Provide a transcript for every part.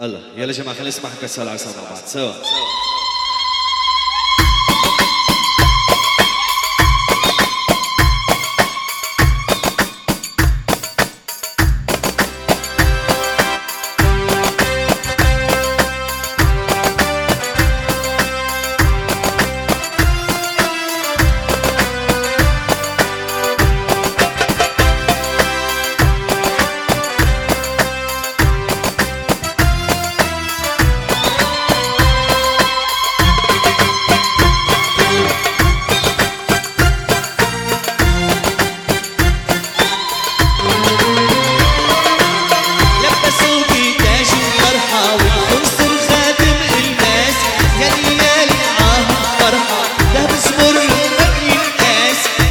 الله يلا جماعة خلينا نسمع حكا سوا العرسة مع بعض سوا.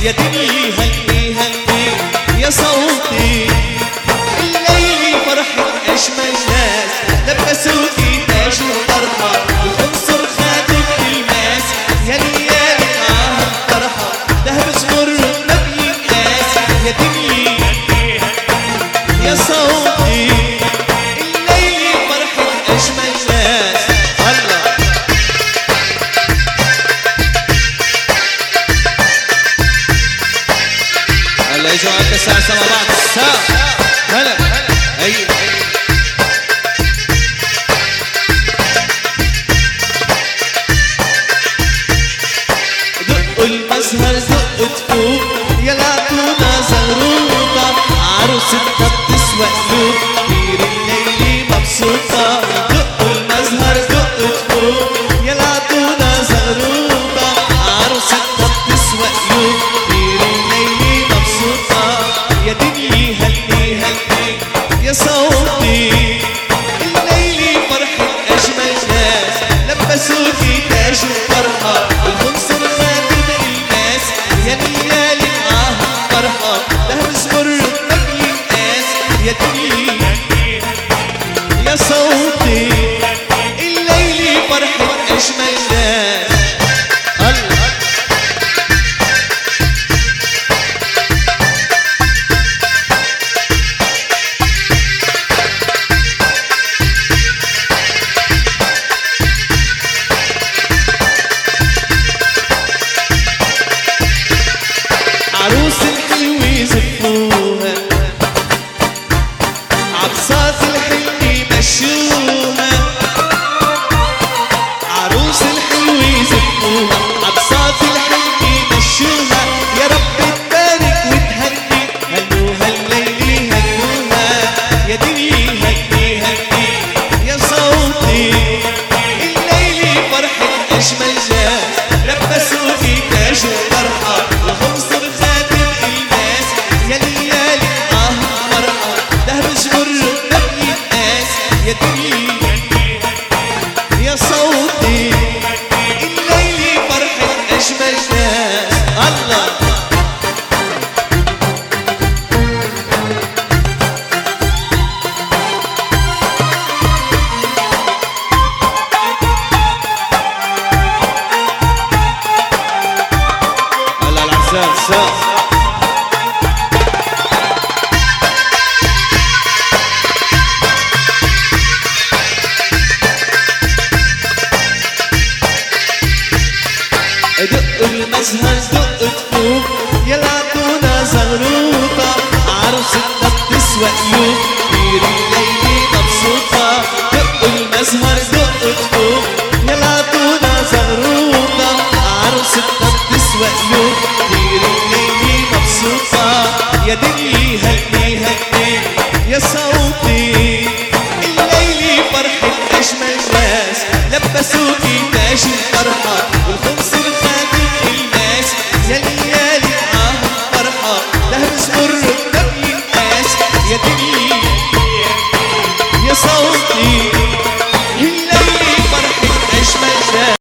يا دنيا هلي هلي يا صوتي الليل فرحة أجمل ناس لبسوكي تاج بعض الساعة هلا أيوة دقوا المزهر دق تفوق يا العتونة زغروطة عروستها بتسوى يا shoes. دق المزهر دق تفوق يا العتونة زغروطة عروستنا بتسوى قلوب كبير الليل مبسوطة دق المزهر دق تفوق يا العتونة زغروطة عروستنا بتسوى قلوب كبير الليل مبسوطة يا دنيا هني هني يا صوتي الليل فرحة. أجمل ناس لبسوكي تاج الفرحة